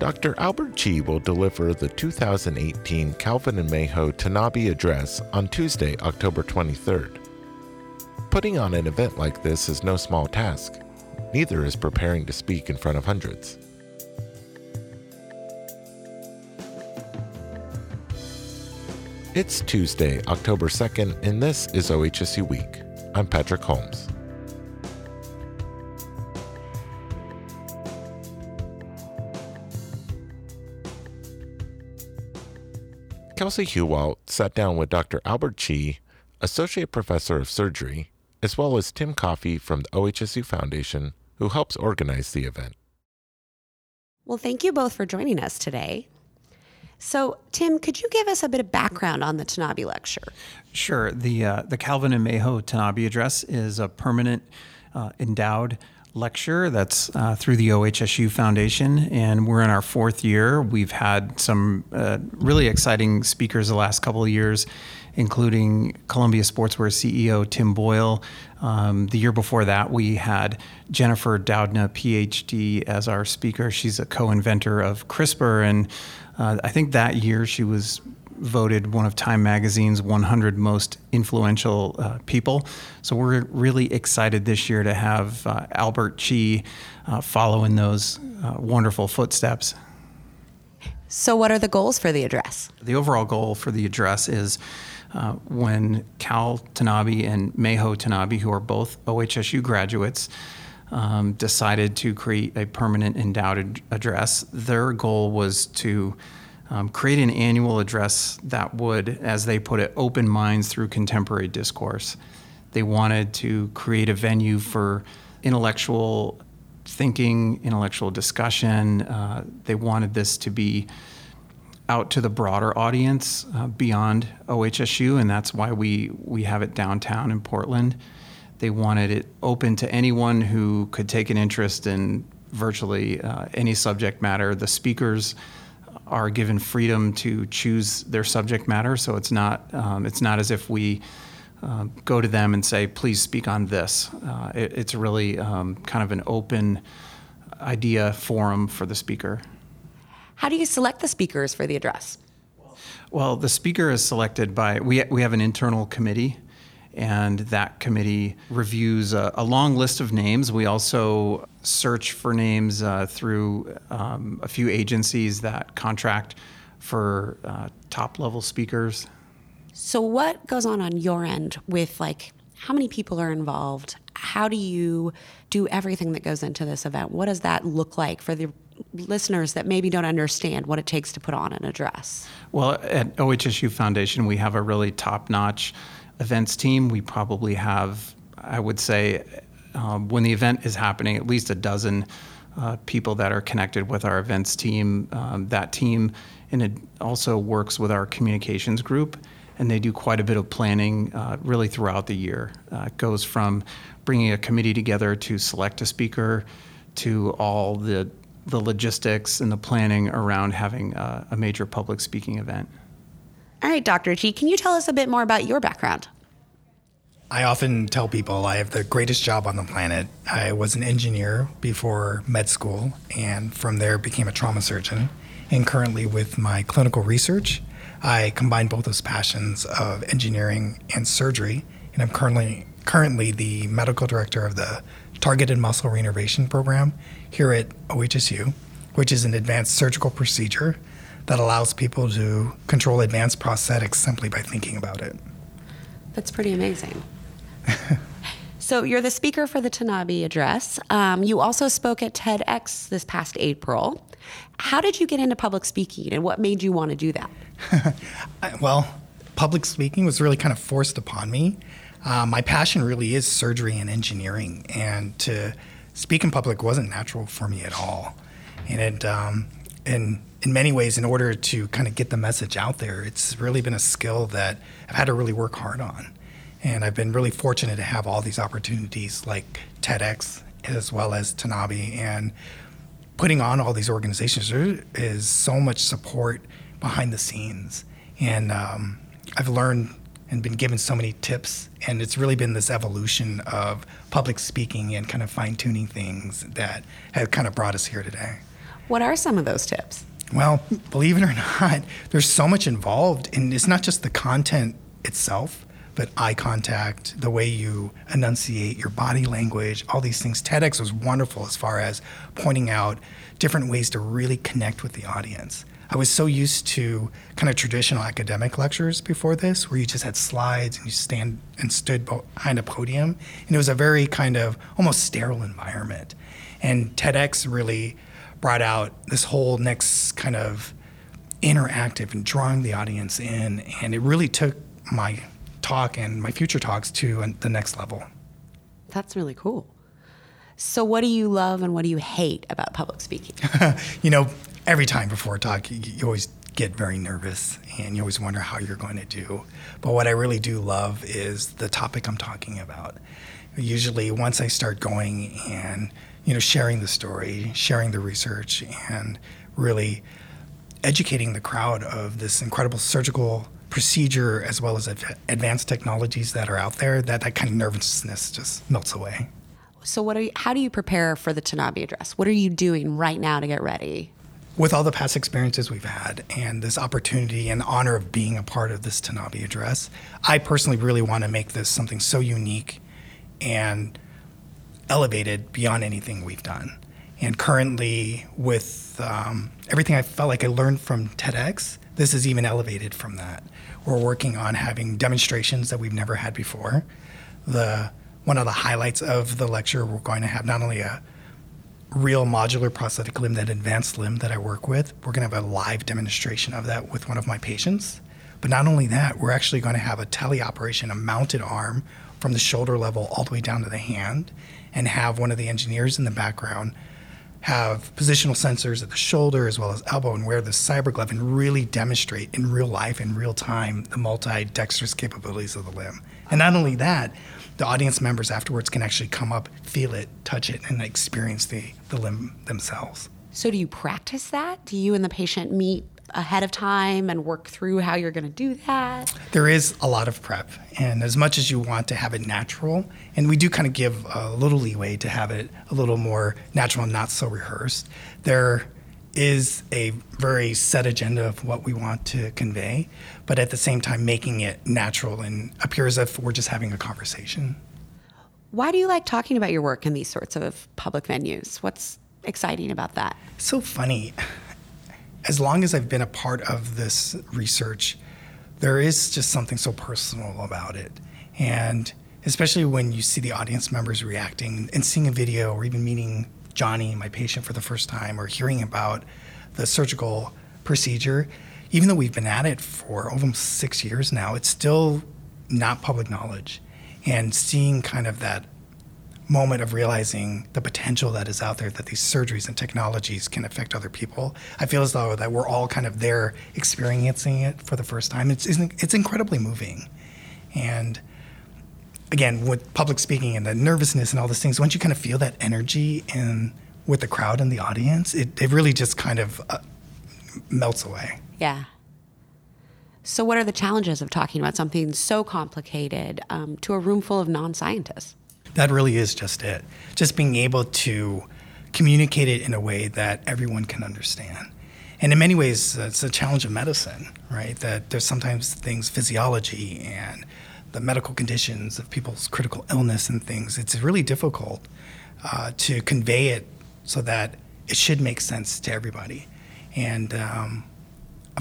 Dr. Albert Chi will deliver the 2018 Calvin and Mayho Tanabe Address on Tuesday, October 23rd. Putting on an event like this is no small task. Neither is preparing to speak in front of hundreds. It's Tuesday, October 2nd, and this is OHSU Week. I'm Patrick Holmes. Kelsey Hewalt sat down with Dr. Albert Chi, Associate Professor of Surgery, as well as Tim Coffey from the OHSU Foundation, who helps organize the event. Well, thank you both for joining us today. So, Tim, could you give us a bit of background on the Tanabe lecture? Sure. The uh, the Calvin and Mayho Tanabe address is a permanent uh, endowed lecture that's uh, through the OHSU Foundation, and we're in our fourth year. We've had some uh, really exciting speakers the last couple of years, including Columbia Sportswear CEO Tim Boyle. Um, the year before that, we had Jennifer Doudna, PhD, as our speaker. She's a co-inventor of CRISPR, and uh, I think that year she was voted one of Time Magazine's 100 most influential uh, people. So we're really excited this year to have uh, Albert Chi uh, follow in those uh, wonderful footsteps. So, what are the goals for the address? The overall goal for the address is uh, when Cal Tanabe and Mayho Tanabe, who are both OHSU graduates, um, decided to create a permanent endowed address, their goal was to um, create an annual address that would, as they put it, open minds through contemporary discourse. They wanted to create a venue for intellectual thinking, intellectual discussion. Uh, they wanted this to be out to the broader audience uh, beyond OHSU, and that's why we, we have it downtown in Portland. They wanted it open to anyone who could take an interest in virtually uh, any subject matter. The speakers are given freedom to choose their subject matter, so it's not um, it's not as if we uh, go to them and say, "Please speak on this." Uh, it, it's really um, kind of an open idea forum for the speaker. How do you select the speakers for the address? Well, the speaker is selected by we we have an internal committee and that committee reviews a, a, long list of names. We also search for names uh, through um, a few agencies that contract for uh, top level speakers. So, what goes on on your end with like how many people are involved? How do you do everything that goes into this event? What does that look like for the listeners that maybe don't understand what it takes to put on an address? Well, at OHSU Foundation, we have a really top notch events team. We probably have, I would say, um, when the event is happening, at least a dozen uh, people that are connected with our events team. Um, that team and it also works with our communications group, and they do quite a bit of planning uh, really throughout the year. Uh, it goes from bringing a committee together to select a speaker to all the the logistics and the planning around having a, a major public speaking event. All right, Dr. Chi, can you tell us a bit more about your background? I often tell people I have the greatest job on the planet. I was an engineer before med school, and from there became a trauma surgeon. And currently, with my clinical research, I combine both those passions of engineering and surgery. And I'm currently currently the medical director of the Targeted Muscle Reinnervation Program here at OHSU, which is an advanced surgical procedure that allows people to control advanced prosthetics simply by thinking about it. That's pretty amazing. so, you're the speaker for the Tanabe address. Um, you also spoke at TEDx this past April. How did you get into public speaking and what made you want to do that? well, public speaking was really kind of forced upon me. Uh, my passion really is surgery and engineering, and to speak in public wasn't natural for me at all. And it, um, and in many ways, in order to kind of get the message out there, it's really been a skill that I've had to really work hard on. And I've been really fortunate to have all these opportunities like TEDx as well as Tanabe. And putting on all these organizations, there is so much support behind the scenes. And um, I've learned and been given so many tips. And it's really been this evolution of public speaking and kind of fine tuning things that have kind of brought us here today. What are some of those tips? Well, believe it or not, there's so much involved, and it's not just the content itself, but eye contact, the way you enunciate your body language, all these things. TEDx was wonderful as far as pointing out different ways to really connect with the audience. I was so used to kind of traditional academic lectures before this, where you just had slides and you stand and stood behind a podium, and it was a very kind of almost sterile environment. And TEDx really brought out this whole next kind of interactive and drawing the audience in, and it really took my talk and my future talks to the next level. That's really cool. So, what do you love and what do you hate about public speaking? you know, every time before a talk, you, you, always get very nervous and you always wonder how you're going to do. But what I really do love is the topic I'm talking about. Usually, once I start going and you know, sharing the story, sharing the research, and really educating the crowd of this incredible surgical procedure as well as advanced technologies that are out there, that, that kind of nervousness just melts away. So, what are you, how do you prepare for the Tanabe address? What are you doing right now to get ready? With all the past experiences we've had and this opportunity and honor of being a part of this Tanabe address, I personally really want to make this something so unique and elevated beyond anything we've done. And currently, with um, everything I felt like I learned from TEDx, this is even elevated from that. We're working on having demonstrations that we've never had before. The one of the highlights of the lecture, we're going to have not only a real modular prosthetic limb, that advanced limb that I work with, we're going to have a live demonstration of that with one of my patients. But not only that, we're actually going to have a teleoperation, a mounted arm from the shoulder level all the way down to the hand, and have one of the engineers in the background have positional sensors at the shoulder as well as elbow and wear the cyber glove and really demonstrate in real life, in real time, the multi-dexterous capabilities of the limb. And not only that, the audience members afterwards can actually come up, feel it, touch it, and experience the, the limb themselves. So, do you practice that? Do you and the patient meet ahead of time and work through how you're going to do that? There is a lot of prep, and as much as you want to have it natural, and we do kind of give a little leeway to have it a little more natural and not so rehearsed, there is a very set agenda of what we want to convey, but at the same time making it natural and appear as if we're just having a conversation. Why do you like talking about your work in these sorts of public venues? What's exciting about that? so funny as long as I've been a part of this research, there is just something so personal about it. And especially when you see the audience members reacting and seeing a video or even meeting Johnny, my patient, for the first time or hearing about the surgical procedure, even though we've been at it for almost six years now, it's still not public knowledge. And seeing kind of that moment of realizing the potential that is out there that these surgeries and technologies can affect other people. I feel as though that we're all kind of there experiencing it for the first time. It's it's incredibly moving, and again with public speaking and the nervousness and all these things, once you kind of feel that energy in with the crowd and the audience, it, it really just kind of uh, melts away. Yeah. So, what are the challenges of talking about something so complicated um, to a room full of non scientists? That really is just it. Just being able to communicate it in a way that everyone can understand. And in many ways, uh, it's a challenge of medicine, right? That there's sometimes things, physiology and the medical conditions of people's critical illness and things. It's really difficult uh, to convey it so that it should make sense to everybody. And um,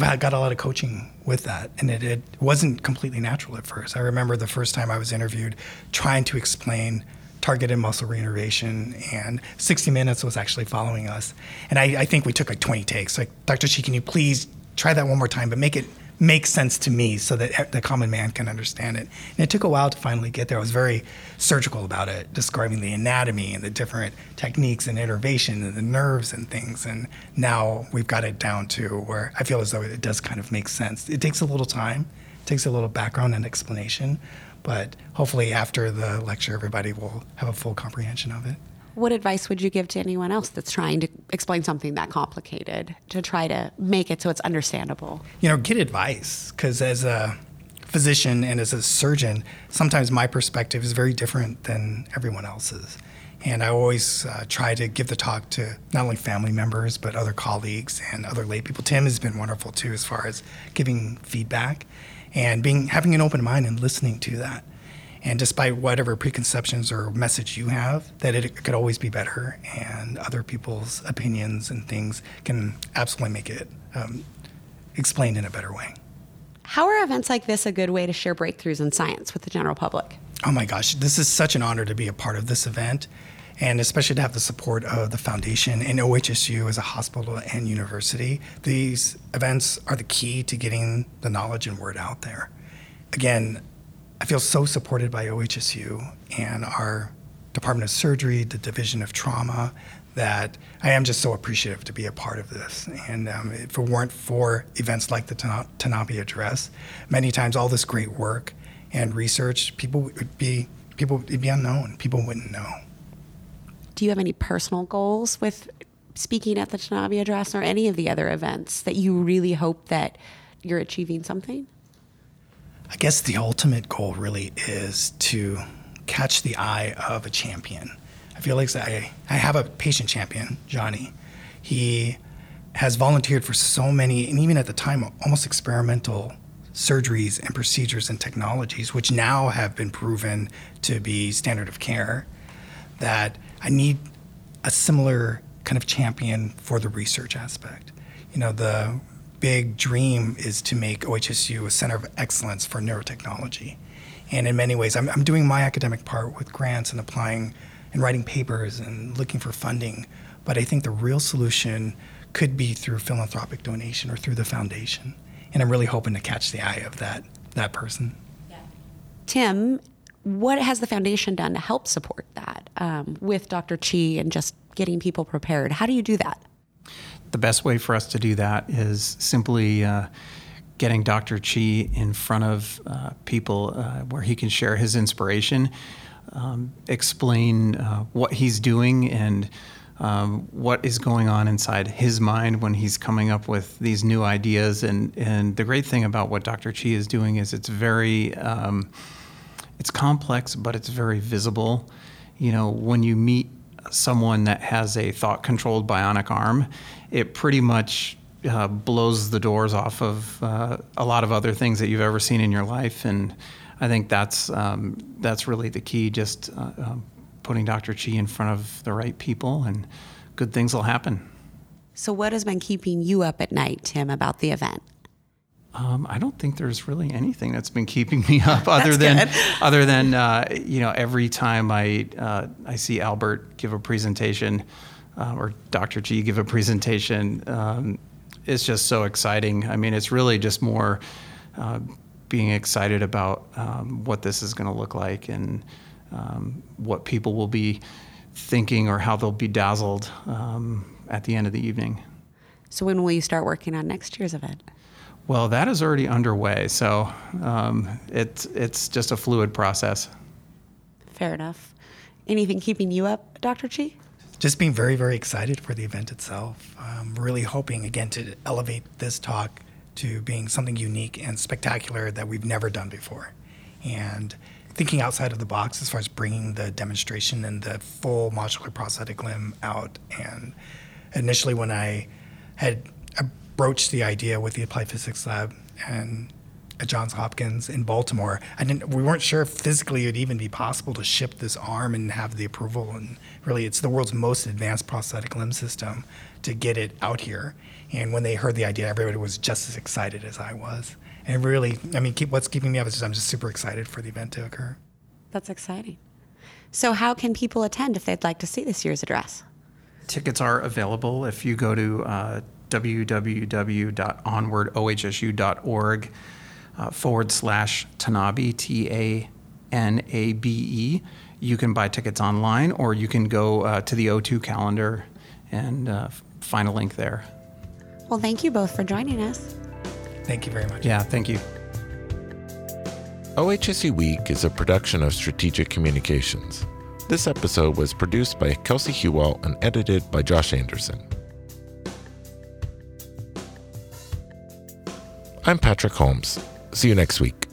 I've got a lot of coaching with that, and it, it wasn't completely natural at first. I remember the first time I was interviewed trying to explain targeted muscle reinnervation, and 60 Minutes was actually following us. And I, I think we took like 20 takes. Like, Dr. Chi, can you please try that one more time, but make it makes sense to me so that the common man can understand it. And it took a while to finally get there. I was very surgical about it, describing the anatomy and the different techniques and innervation and the nerves and things. And now we've got it down to where I feel as though it does kind of make sense. It takes a little time, it takes a little background and explanation, but hopefully after the lecture, everybody will have a full comprehension of it. What advice would you give to anyone else that's trying to explain something that complicated to try to make it so it's understandable? You know, get advice because as a physician and as a surgeon, sometimes my perspective is very different than everyone else's. And I always uh, try to give the talk to not only family members, but other colleagues and other lay people. Tim has been wonderful too, as far as giving feedback and being having an open mind and listening to that. And despite whatever preconceptions or message you have, that it could always be better, and other people's opinions and things can absolutely make it um, explained in a better way. How are events like this a good way to share breakthroughs in science with the general public? Oh my gosh, this is such an honor to be a part of this event, and especially to have the support of the foundation and OHSU as a hospital and university. These events are the key to getting the knowledge and word out there. Again, I feel so supported by OHSU and our Department of Surgery, the Division of Trauma, that I am just so appreciative to be a part of this. And um, if it weren't for events like the Tanabe Address, many times all this great work and research, people would be people would be unknown. People wouldn't know. Do you have any personal goals with speaking at the Tanabe Address or any of the other events that you really hope that you're achieving something? I guess the ultimate goal really is to catch the eye of a champion. I feel like I, I have a patient champion, Johnny. He has volunteered for so many, and even at the time, almost experimental surgeries and procedures and technologies, which now have been proven to be standard of care, that I need a similar kind of champion for the research aspect. You know, the big dream is to make OHSU a center of excellence for neurotechnology. And in many ways, I'm, I'm doing my academic part with grants and applying and writing papers and looking for funding. But I think the real solution could be through philanthropic donation or through the foundation. And I'm really hoping to catch the eye of that, that person. Yeah. Tim, what has the foundation done to help support that um, with Dr. Chi and just getting people prepared? How do you do that? The best way for us to do that is simply uh, getting Dr. Chi in front of uh, people uh, where he can share his inspiration, um, explain uh, what he's doing, and um, what is going on inside his mind when he's coming up with these new ideas. And, and the great thing about what Dr. Chi is doing is it's very um, it's complex, but it's very visible. You know, when you meet someone that has a thought controlled bionic arm, it pretty much uh, blows the doors off of uh, a lot of other things that you've ever seen in your life. And I think that's, um, that's really the key just uh, um, putting Dr. Chi in front of the right people, and good things will happen. So, what has been keeping you up at night, Tim, about the event? Um, I don't think there's really anything that's been keeping me up other than other than uh, you know every time I uh, I see Albert give a presentation uh, or Dr. G give a presentation, um, it's just so exciting. I mean, it's really just more uh, being excited about um, what this is going to look like and um, what people will be thinking or how they'll be dazzled um, at the end of the evening. So when will you start working on next year's event? Well, that is already underway, so um, it's it's just a fluid process. Fair enough. Anything keeping you up, Dr. Chi? Just being very, very excited for the event itself. I'm really hoping again to elevate this talk to being something unique and spectacular that we've never done before, and thinking outside of the box as far as bringing the demonstration and the full modular prosthetic limb out. And initially, when I had broached the idea with the Applied Physics Lab and at Johns Hopkins in Baltimore. I didn't. We weren't sure if physically it would even be possible to ship this arm and have the approval. And really, it's the world's most advanced prosthetic limb system to get it out here. And when they heard the idea, everybody was just as excited as I was. And really, I mean, keep, what's keeping me up is just, I'm just super excited for the event to occur. That's exciting. So, how can people attend if they'd like to see this year's address? Tickets are available if you go to uh, www.onwardohsu.org uh, forward slash Tanabe, T A N A B E. You can buy tickets online or you can go uh, to the O2 calendar and uh, find a link there. Well, thank you both for joining us. Thank you very much. Yeah, thank you. OHSU Week is a production of Strategic Communications. This episode was produced by Kelsey Hewell and edited by Josh Anderson. I'm Patrick Holmes. See you next week.